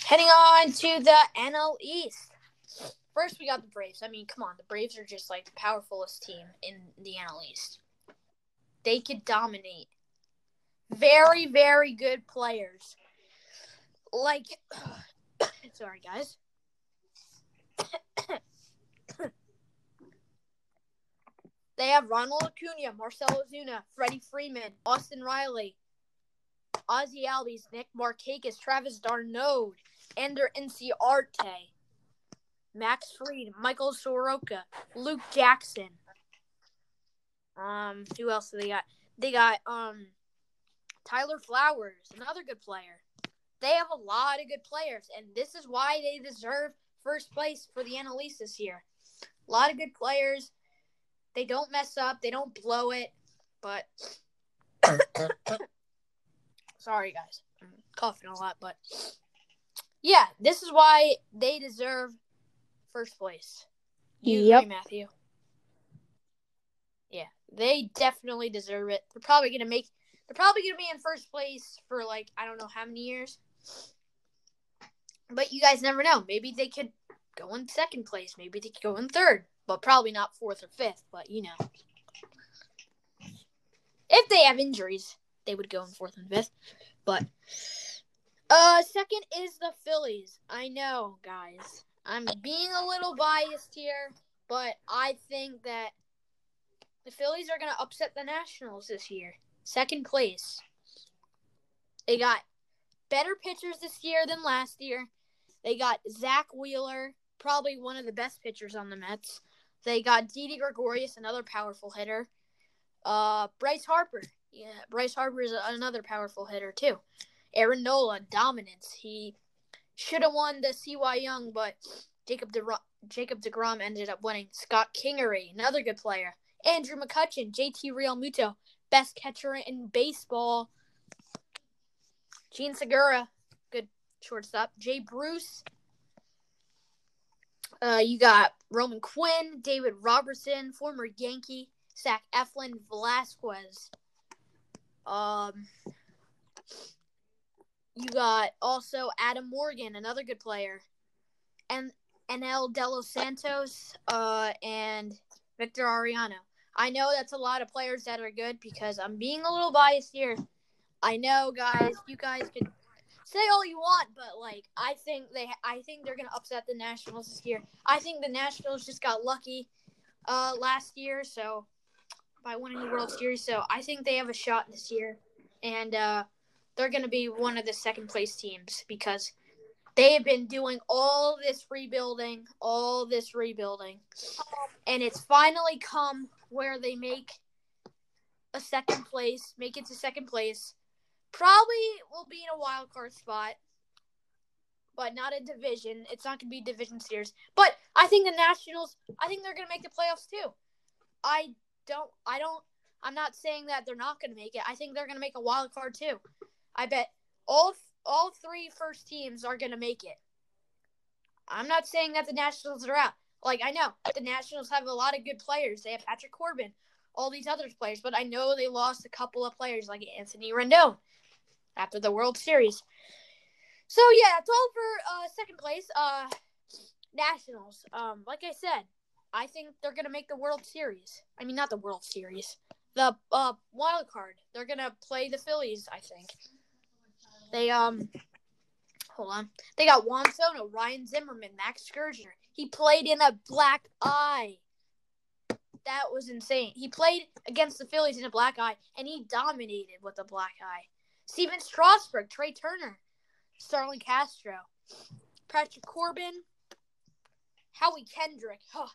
heading on to the NL East. First, we got the Braves. I mean, come on, the Braves are just like the powerfulest team in the NL East. They could dominate. Very, very good players. Like, [COUGHS] sorry, guys. They have Ronald Acuna, Marcell Ozuna, Freddie Freeman, Austin Riley, Ozzy Albies, Nick Markakis, Travis d'Arnaud, Ender Inciarte, Max Fried, Michael Soroka, Luke Jackson. Um, who else do they got? They got um Tyler Flowers, another good player. They have a lot of good players, and this is why they deserve first place for the NL this year. A lot of good players. They don't mess up. They don't blow it. But [COUGHS] sorry, guys, I'm coughing a lot. But yeah, this is why they deserve first place. You yep. agree, Matthew? Yeah, they definitely deserve it. They're probably gonna make. They're probably gonna be in first place for like I don't know how many years. But you guys never know. Maybe they could go in second place. Maybe they could go in third, but probably not fourth or fifth. But you know, if they have injuries, they would go in fourth and fifth. But uh, second is the Phillies. I know, guys. I'm being a little biased here, but I think that the Phillies are going to upset the Nationals this year. Second place. They got better pitchers this year than last year. They got Zack Wheeler, probably one of the best pitchers on the Mets. They got Didi Gregorius, another powerful hitter. Uh, Bryce Harper. Yeah, Bryce Harper is another powerful hitter too. Aaron Nola, dominance. He should have won the Cy Young, but Jacob De Jacob Degrom ended up winning. Scott Kingery, another good player. Andrew McCutchen, JT Realmuto, best catcher in baseball. Jean Segura, good shortstop. Jay Bruce. Uh, you got Roman Quinn, David Robertson, former Yankee, Zach Eflin, Velasquez. Um, you got also Adam Morgan, another good player, and Enyel De Los Santos, uh, and Victor Arano. I know that's a lot of players that are good because I'm being a little biased here. I know, guys, you guys could say all you want, but like I think they, I think they're gonna upset the Nationals this year. I think the Nationals just got lucky uh, last year, so by winning the World Series, so I think they have a shot this year, and uh, they're gonna be one of the second place teams because they have been doing all this rebuilding, all this rebuilding, and it's finally come where they make a second place, make it to second place Probably will be in a wild card spot, but not a division. It's not going to be division series. But I think the Nationals. I think they're going to make the playoffs too. I don't. I don't. I'm not saying that they're not going to make it. I think they're going to make a wild card too. I bet all all three first teams are going to make it. I'm not saying that the Nationals are out. Like I know the Nationals have a lot of good players. They have Patrick Corbin, all these other players, but I know they lost a couple of players like Anthony Rendon after the World Series. So yeah, that's all for uh, second place. Uh, Nationals. Um, like I said, I think they're gonna make the World Series. I mean, not the World Series. The uh, wild card. They're gonna play the Phillies. I think. They um. Hold on. They got Juan Soto, Ryan Zimmerman, Max Scherzer. He played in a black eye. That was insane. He played against the Phillies in a black eye, and he dominated with a black eye. Stephen Strasburg, Trea Turner, Starlin Castro, Patrick Corbin, Howie Kendrick. Oh,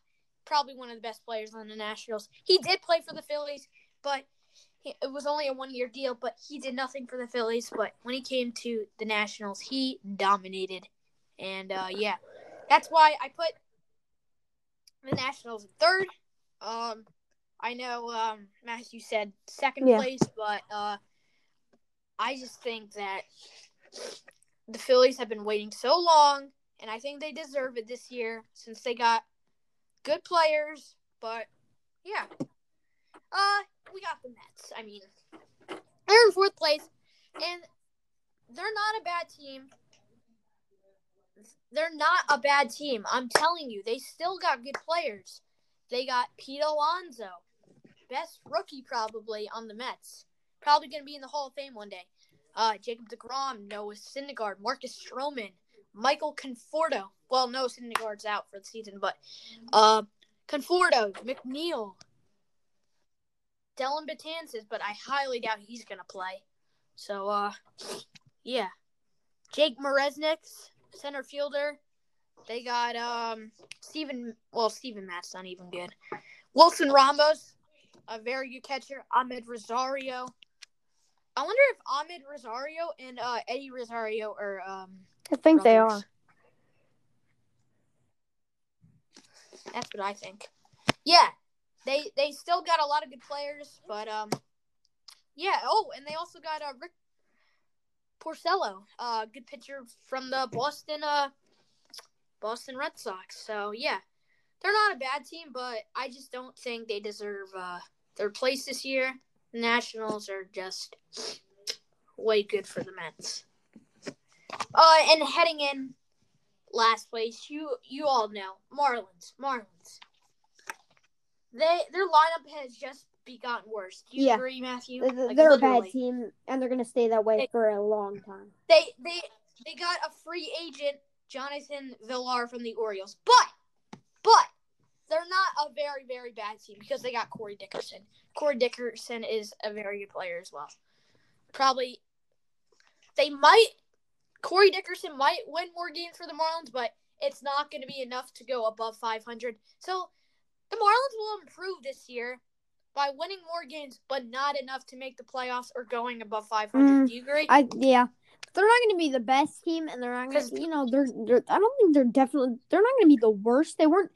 probably one of the best players on the Nationals. He did play for the Phillies, but he, it was only a one year deal, but he did nothing for the Phillies. But when he came to the Nationals, he dominated. And uh, yeah, that's why I put the Nationals in third. Um, I know um, Matthew said second yeah. place, but uh, I just think that the Phillies have been waiting so long, and I think they deserve it this year since they got good players. But yeah, uh, we got the Mets. I mean, they're in fourth place, and they're not a bad team. They're not a bad team. I'm telling you, they still got good players. They got Pete Alonso, best rookie probably on the Mets. Probably going to be in the Hall of Fame one day. Uh, Jacob DeGrom, Noah Syndergaard, Marcus Stroman, Michael Conforto. Well, no, Syndergaard's out for the season, but uh, Conforto, McNeil, Dellin Betances, but I highly doubt he's going to play. So, uh, yeah. Jake Marisnick, center fielder. They got um Stephen. Well, Steven Matz not even good. Wilson Ramos, a very good catcher, Amed Rosario. I wonder if Amed Rosario and uh, Eddie Rosario are. Um, I think brothers. they are. That's what I think. Yeah, they they still got a lot of good players, but um, yeah. Oh, and they also got uh, Rick Porcello, uh, good pitcher from the Boston uh Boston Red Sox. So yeah, they're not a bad team, but I just don't think they deserve uh their place this year. Nationals are just way good for the Mets. Uh, and heading in last place, you you all know Marlins. Marlins. They their lineup has just gotten worse. Do you yeah. agree, Matthew? They're, like, they're a bad team, and they're going to stay that way they, for a long time. They they they got a free agent, Jonathan Villar from the Orioles, but they're not a very very bad team because they got Corey Dickerson. Corey Dickerson is a very good player as well. Probably they might Corey Dickerson might win more games for the Marlins, but it's not going to be enough to go above 500. So the Marlins will improve this year by winning more games, but not enough to make the playoffs or going above 500. Mm, Do you agree? I yeah. They're not going to be the best team, and they're not going to. You know, they're, they're. I don't think they're definitely. They're not going to be the worst. They weren't.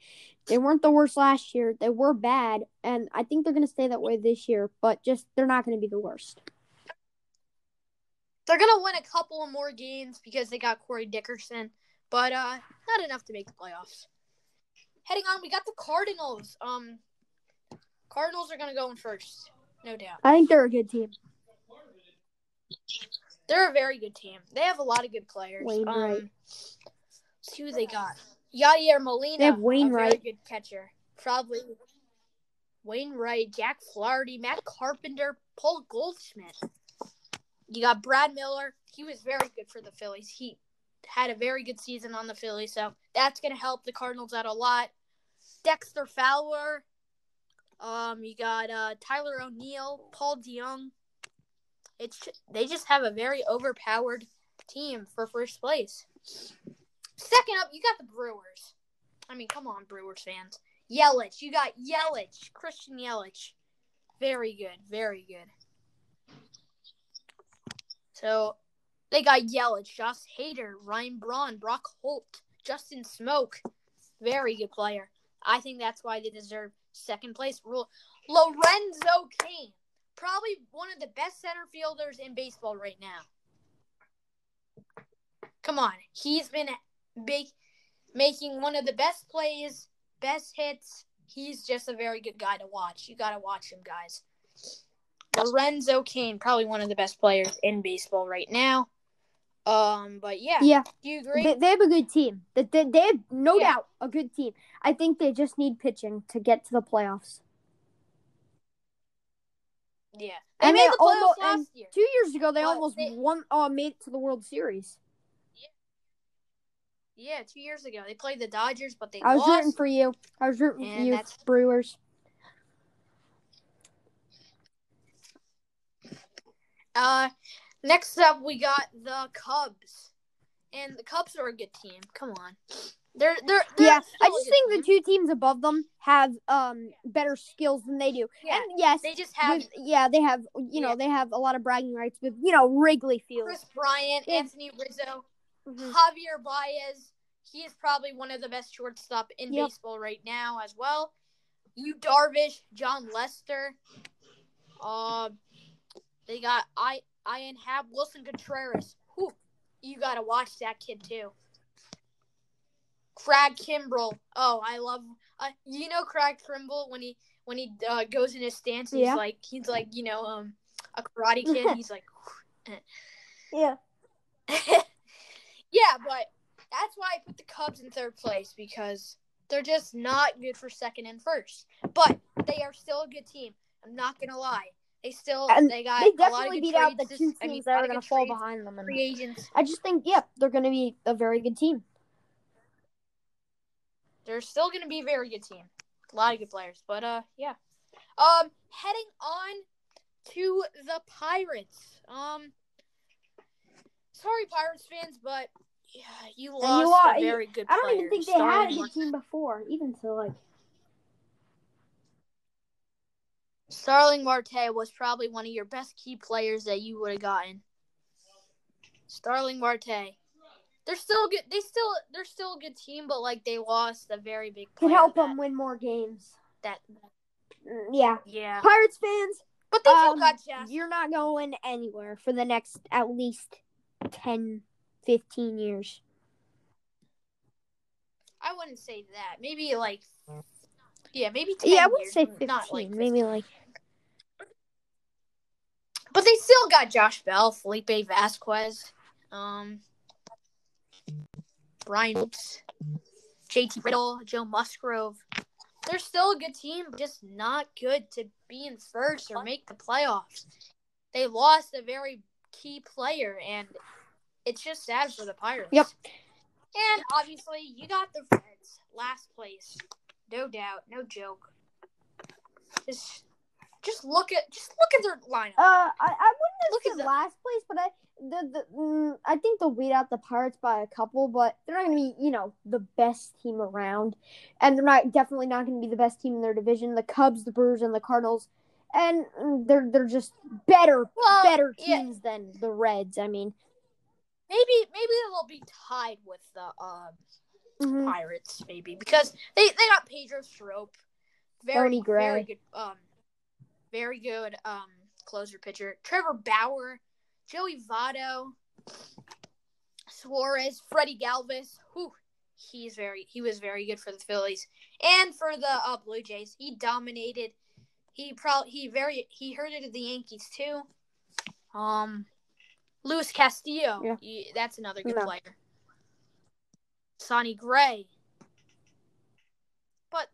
They weren't the worst last year. They were bad, and I think they're going to stay that way this year. But just they're not going to be the worst. They're going to win a couple of more games because they got Corey Dickerson, but uh, not enough to make the playoffs. Heading on, we got the Cardinals. Um, Cardinals are going to go in first, no doubt. I think they're a good team. They're a very good team. They have a lot of good players. Wainwright. Um, see who they got. Yadier Molina. They have Wainwright. A very good catcher. Probably Wainwright, Jack Flaherty, Matt Carpenter, Paul Goldschmidt. You got Brad Miller. He was very good for the Phillies. He had a very good season on the Phillies, so that's going to help the Cardinals out a lot. Dexter Fowler, um, you got uh, Tyler O'Neill, Paul DeJong. It's they just have a very overpowered team for first place. Second up, you got the Brewers. I mean, come on, Brewers fans. Yelich, you got Yelich, Christian Yelich. Very good, very good. So they got Yelich, Josh Hader, Ryan Braun, Brock Holt, Justin Smoak. Very good player. I think that's why they deserve second place. Lorenzo Cain, probably one of the best center fielders in baseball right now. Come on, he's been big, making one of the best plays, best hits. He's just a very good guy to watch. You got to watch him, guys. Lorenzo Cain, probably one of the best players in baseball right now. Um, but yeah, yeah. Do you agree? They, they have a good team. They, they, they have no yeah. doubt a good team. I think they just need pitching to get to the playoffs. Yeah, they and made they the playoffs almost, last year. Two years ago, they almost they, won. Uh, made it to the World Series. Yeah, two years ago they played the Dodgers, but they. I was lost. rooting for you. I was rooting and for you, that's... Brewers. Uh, Next up, we got the Cubs, and the Cubs are a good team. Come on, they're they're, they're yeah. I just think team. the two teams above them have um better skills than they do. Yeah, and yes, they just have with, yeah they have you know yeah. they have a lot of bragging rights with you know Wrigley Field. Kris Bryant, yeah. Anthony Rizzo, mm-hmm. Javier Baez. He is probably one of the best shortstop in yep. baseball right now as well. Yu Darvish, Jon Lester. Uh, they got I I have Willson Contreras. Whew, you gotta watch that kid too. Craig Kimbrel. Oh, I love. Uh, you know Craig Kimbrel when he when he uh, goes in his stance. He's yeah. like he's like you know um a karate kid. [LAUGHS] he's like. yeah. [LAUGHS] yeah, but that's why I put the Cubs in third place because they're just not good for second and first. But they are still a good team. I'm not gonna lie. They still and they got they definitely beat out the two teams I mean, that are going to fall behind them. And free agents. I just think, yeah, they're going to be a very good team. They're still going to be a very good team. A lot of good players, but uh, yeah. Um, heading on to the Pirates. Um, sorry, Pirates fans, but yeah, you lost you a very good. Player. I don't even think they had a good team before, even so. like Starling Marte was probably one of your best key players that you would have gotten. Starling Marte. They're still good. They still they're still a good team, but like they lost a very big. Could help that, them win more games. That. Mm, yeah. Yeah. Pirates fans. But they um, got Jazz. You're not going anywhere for the next at least 10, 15 years. I wouldn't say that. Maybe like yeah, maybe 10 Yeah, I wouldn't years, say fifteen. Not like maybe like. But they still got Josh Bell, Felipe Vasquez, um, Brian Oops, JT Riddle, Joe Musgrove. They're still a good team, just not good to be in first or make the playoffs. They lost a very key player, and it's just sad for the Pirates. Yep. And obviously, you got the Reds, last place, no doubt, no joke. Just, just look at, just look at their lineup. Uh, I, I wouldn't have said last place, but I, the, the, mm, I think they'll beat out the Pirates by a couple, but they're not going to be, you know, the best team around, and they're not definitely not going to be the best team in their division. The Cubs, the Brewers, and the Cardinals, and they're they're just better, well, better teams yeah. than the Reds. I mean, maybe maybe they'll be tied with the um, mm-hmm. Pirates, maybe because they they got Pedro Strop, very very good, um, very good um closer pitcher. Trevor Bauer, Joey Votto, Suarez, Freddie Galvis. Whew, he's very he was very good for the Phillies and for the uh, Blue Jays. He dominated. He probably he very he hurted the Yankees too. Um, Luis Castillo. Yeah. He, that's another good no. player. Sonny Gray. But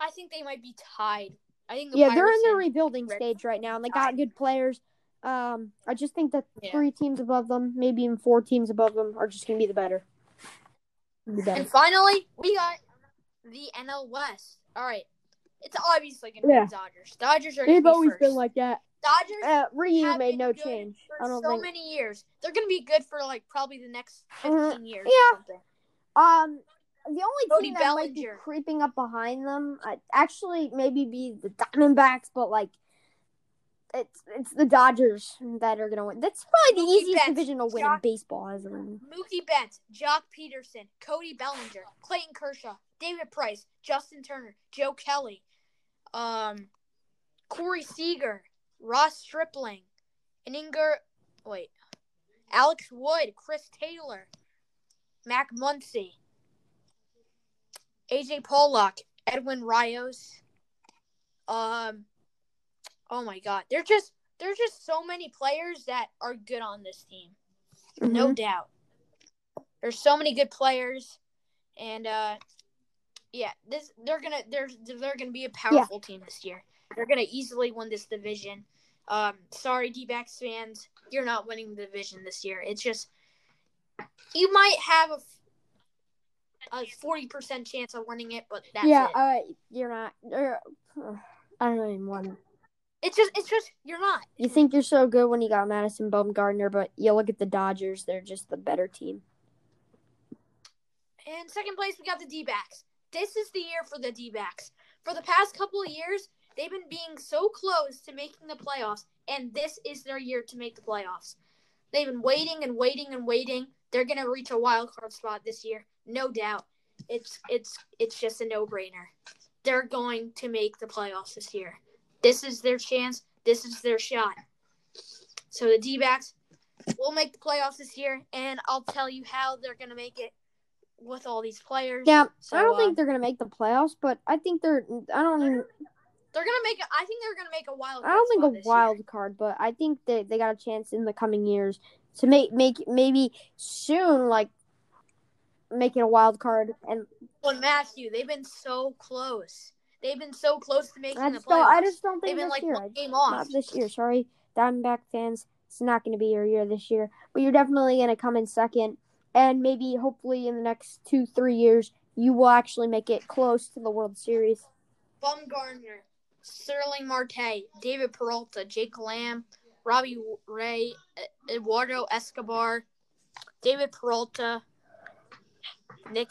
I think they might be tied. I think the yeah, they're in the rebuilding stage right now, and they got good players. Um, I just think that yeah. three teams above them, maybe even four teams above them, are just gonna be the better. Be better. And finally, we got the NL West. All right, it's obviously gonna yeah. be the Dodgers. Dodgers are. They've always first. been like that. Dodgers. Uh, Ryu made no change. For so think... many years, they're gonna be good for like probably the next mm-hmm. 15 mm-hmm. years. Yeah. Um, the only Cody team that Bellinger. might be creeping up behind them, uh, actually, maybe be the Diamondbacks, but like. It's it's the Dodgers that are gonna win. That's probably the Mookie easiest division to win Joc, in baseball. As Mookie Betts, Joc Pederson, Cody Bellinger, Clayton Kershaw, David Price, Justin Turner, Joe Kelly, um, Corey Seager, Ross Stripling, and Inger, wait, Alex Wood, Chris Taylor, Max Muncy, AJ Pollock, Edwin Rios. Um, oh my God, they're just there's just so many players that are good on this team, mm-hmm. no doubt. There's so many good players, and uh, yeah, this they're gonna they're they're gonna be a powerful yeah. team this year. They're gonna easily win this division. Um, sorry, D backs fans, you're not winning the division this year. It's just you might have a forty percent chance of winning it, but that's yeah, it. uh, you're not. You're, I don't even want. It's just, it's just you're not. You think you're so good when you got Madison Bumgarner, but you look at the Dodgers; they're just the better team. In second place, we got the D backs. This is the year for the D backs. For the past couple of years, they've been being so close to making the playoffs, and this is their year to make the playoffs. They've been waiting and waiting and waiting. They're gonna reach a wild card spot this year, no doubt. It's it's it's just a no brainer. They're going to make the playoffs this year. This is their chance. This is their shot. So the D backs will make the playoffs this year, and I'll tell you how they're gonna make it with all these players. Yeah, so, I don't uh, think they're gonna make the playoffs, but I think they're. I don't. They're, they're gonna make. I think they're gonna make a wild. I don't think a wild year. card, but I think they they got a chance in the coming years to make make maybe soon like making a wild card and. Well, Matthew, they've been so close. They've been so close to making I the playoffs. I just don't think they've been this like year. one game off. Not this year. Sorry, Diamondback fans. It's not going to be your year this year, but you're definitely going to come in second and maybe hopefully in the next two three years you will actually make it close to the World Series. Bumgarner, Starling Marte, David Peralta, Jake Lamb, Robbie Ray, Eduardo Escobar, David Peralta, Nick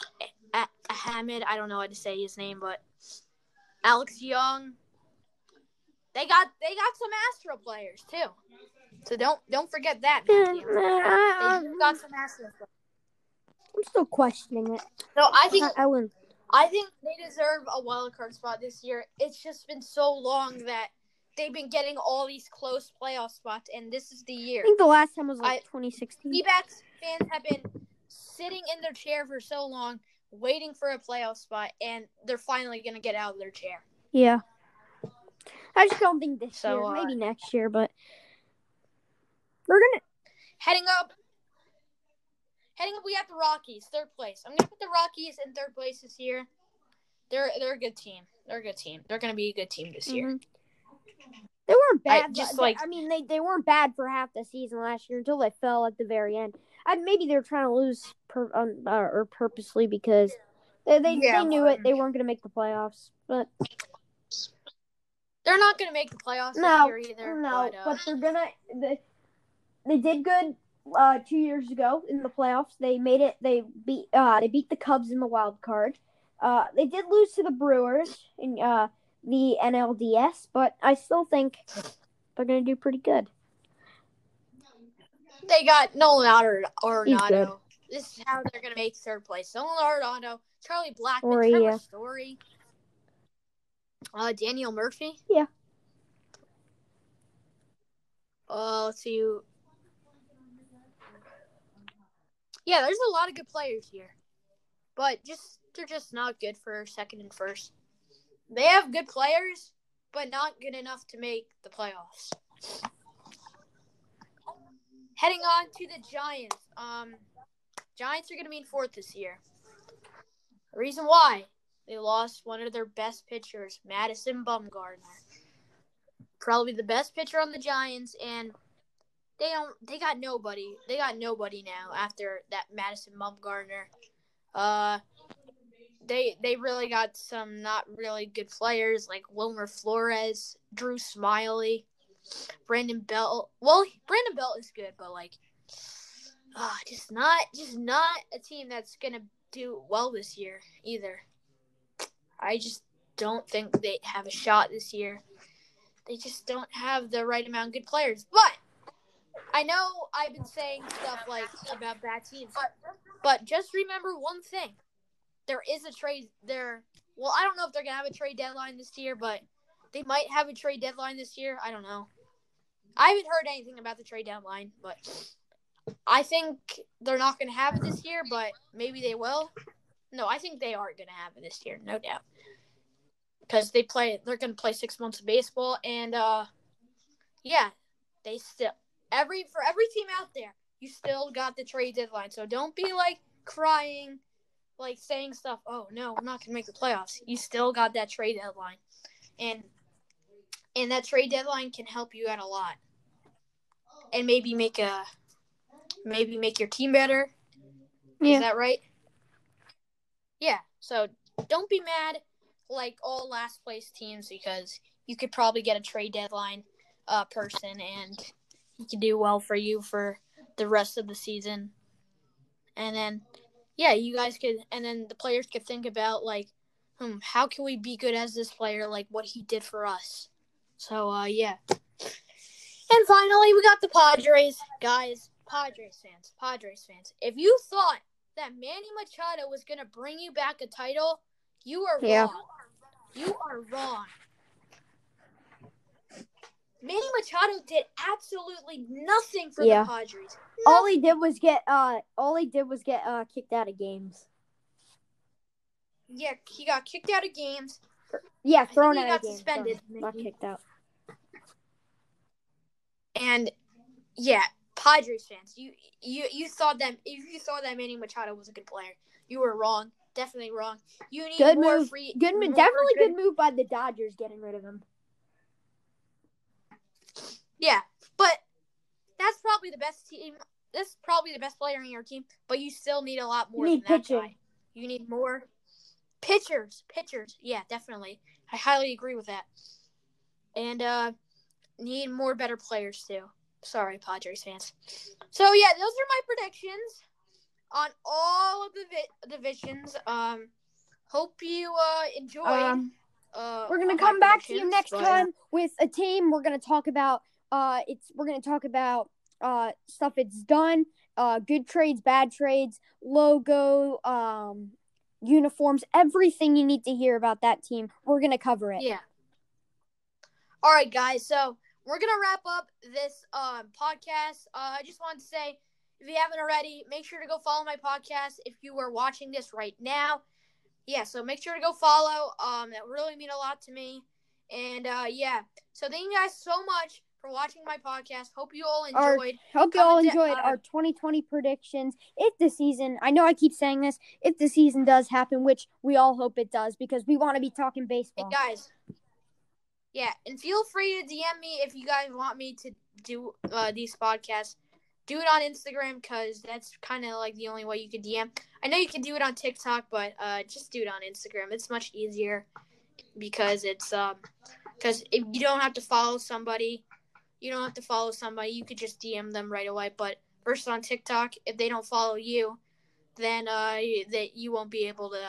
Ahmed. I don't know how to say his name, but Alex Young, they got they got some Astro players too. So don't don't forget that. Matthew. [LAUGHS] they got some Astro players. I'm still questioning it. No, I think I, I wouldn't. I think they deserve a wild card spot this year. It's just been so long that they've been getting all these close playoff spots, and this is the year. I think the last time was like I, 2016. D-backs fans have been sitting in their chair for so long, waiting for a playoff spot, and they're finally gonna get out of their chair. Yeah. I just don't think this so, year. Uh, Maybe next year, but we're gonna heading up. Heading up, we have the Rockies, third place. I'm gonna put the Rockies in third place this year. They're they're a good team. They're a good team. They're gonna be a good team this mm-hmm. year. They weren't bad. I, just like I mean, they, they weren't bad for half the season last year until they fell at the very end. I, maybe they were trying to lose per, um, uh, or purposely because they they, yeah, they knew it. They weren't going to make the playoffs, but they're not going to make the playoffs no, either. No, but, uh... but they're gonna. They, they did good uh, two years ago in the playoffs. They made it. They beat. Uh, they beat the Cubs in the wild card. Uh, they did lose to the Brewers in uh, the NLDS, but I still think they're going to do pretty good. They got Nolan Arenado. This is how they're going to make third place. Nolan Arenado, Charlie Blackmon, or, Trevor yeah. Story, uh, Daniel Murphy. Yeah. Uh, let's see. Yeah, there's a lot of good players here, but just they're just not good for second and first. They have good players, but not good enough to make the playoffs. Heading on to the Giants. Um, Giants are going to be in fourth this year. The reason why they lost one of their best pitchers, Madison Bumgarner. Probably the best pitcher on the Giants, and they don't. They got nobody. They got nobody now after that Madison Bumgarner. Uh, they they really got some not really good players like Wilmer Flores, Drew Smyly, Brandon Belt. Well, Brandon Belt is good, but like, uh, just not just not a team that's gonna do well this year either. I just don't think they have a shot this year. They just don't have the right amount of good players. But I know I've been saying stuff like about bad teams, but just remember one thing: there is a trade there. Well, I don't know if they're gonna have a trade deadline this year, but they might have a trade deadline this year. I don't know. I haven't heard anything about the trade deadline, but I think they're not gonna have it this year, but maybe they will. No, I think they are gonna have it this year, no doubt. Because they play, they're gonna play six months of baseball, and uh, yeah, they still every for every team out there, you still got the trade deadline. So don't be like crying like saying stuff. Oh no, I'm not gonna make the playoffs. You still got that trade deadline, and and that trade deadline can help you out a lot, and maybe make a maybe make your team better. Yeah. Is that right? Yeah. So don't be mad like all last place teams because you could probably get a trade deadline uh, person and he can do well for you for the rest of the season. And then yeah, you guys could, and then the players could think about like, hmm, how can we be good as this player, like what he did for us. So, uh, yeah. And finally, we got the Padres, guys. Padres fans, Padres fans. If you thought that Manny Machado was gonna bring you back a title, you are yeah. wrong. You are wrong. Manny Machado did absolutely nothing for yeah. the Padres. All he did was get uh all he did was get uh kicked out of games. Yeah, he got kicked out of games. Yeah, thrown out of games. suspended. Not kicked out. And yeah, Padres fans, you you you thought that if you thought that Manny Machado was a good player, you were wrong. Definitely wrong. You need good more move. free. Good move. Definitely good move by the Dodgers getting rid of him. Yeah, but that's probably the best team. That's probably the best player in your team, but you still need a lot more. You need than pitching. You need more pitchers. Pitchers, yeah, definitely. I highly agree with that. And uh need more better players too. Sorry, Padres fans. So yeah, those are my predictions on all of the vi- divisions. Um, hope you uh enjoyed. Um, Uh, we're gonna come back to you next but... time with a team. We're gonna talk about uh, it's we're gonna talk about uh stuff it's done, uh, good trades, bad trades, logo, um, uniforms, everything you need to hear about that team. We're gonna cover it. Yeah. All right, guys. So we're gonna wrap up this um, podcast. Uh, I just wanted to say, if you haven't already, make sure to go follow my podcast. If you are watching this right now, yeah. So make sure to go follow. Um, that really mean a lot to me. And uh, yeah. So thank you guys so much for watching my podcast. Hope you all enjoyed. Our, hope you all enjoyed uh, our 2020 predictions. If the season, I know I keep saying this, if the season does happen, which we all hope it does, because we want to be talking baseball. Hey guys, yeah, and feel free to DM me if you guys want me to do uh, these podcasts. Do it on Instagram because that's kind of like the only way you could DM. I know you can do it on TikTok, but uh, just do it on Instagram. It's much easier because it's um because if you don't have to follow somebody, you don't have to follow somebody. You could just DM them right away. But versus on TikTok, if they don't follow you, then uh that you won't be able to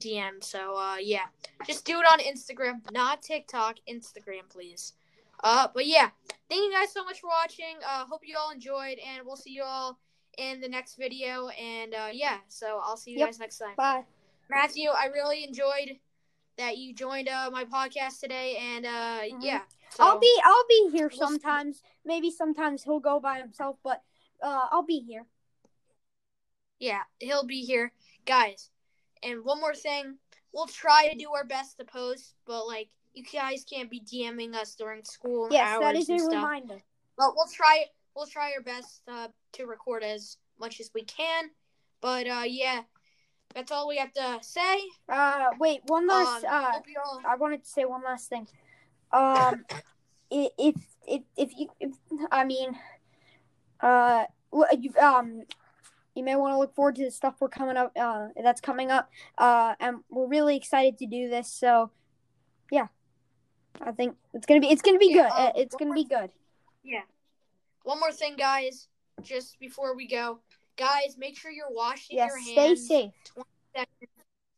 DM. So uh, yeah, just do it on Instagram, not TikTok. Instagram, please. Uh, but yeah, thank you guys so much for watching. Uh, hope you all enjoyed, and we'll see you all in the next video. And uh, yeah, so I'll see you yep. guys next time. Bye, Matthew. I really enjoyed that you joined uh, my podcast today, and uh, mm-hmm. yeah. So. I'll be I'll be here sometimes. Maybe sometimes he'll go by himself, but uh, I'll be here. Yeah, he'll be here, guys. And one more thing, we'll try to do our best to post, but like you guys can't be DMing us during school yes, hours that is and a stuff. reminder. But we'll try we'll try our best uh, to record as much as we can. But uh, yeah, that's all we have to say. Uh, wait, one last. Um, uh. I wanted to say one last thing. Um, if if if you, if, I mean, uh, you um, you may want to look forward to the stuff we're coming up uh, that's coming up uh, and we're really excited to do this so yeah. I think it's gonna be it's gonna be good um, it's gonna be good. Yeah. One more thing guys just before we go. Guys make sure you're washing yeah, your hands stay safe stay,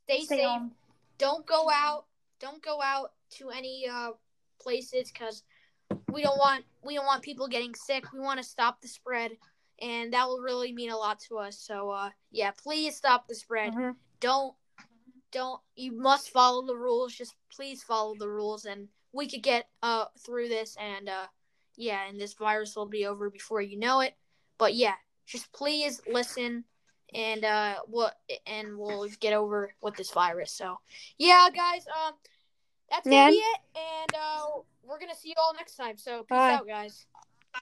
stay safe. home. don't go out don't go out to any uh, places because we don't want we don't want people getting sick we want to stop the spread and that will really mean a lot to us. So uh, yeah, please stop the spread. Mm-hmm. Don't don't you must follow the rules. Just please follow the rules, and we could get uh through this, and uh yeah, and this virus will be over before you know it. But yeah, just please listen and uh what and we'll get over with this virus. So yeah, guys, um that's gonna be it, and uh we're gonna see you all next time. So peace Bye. out, guys.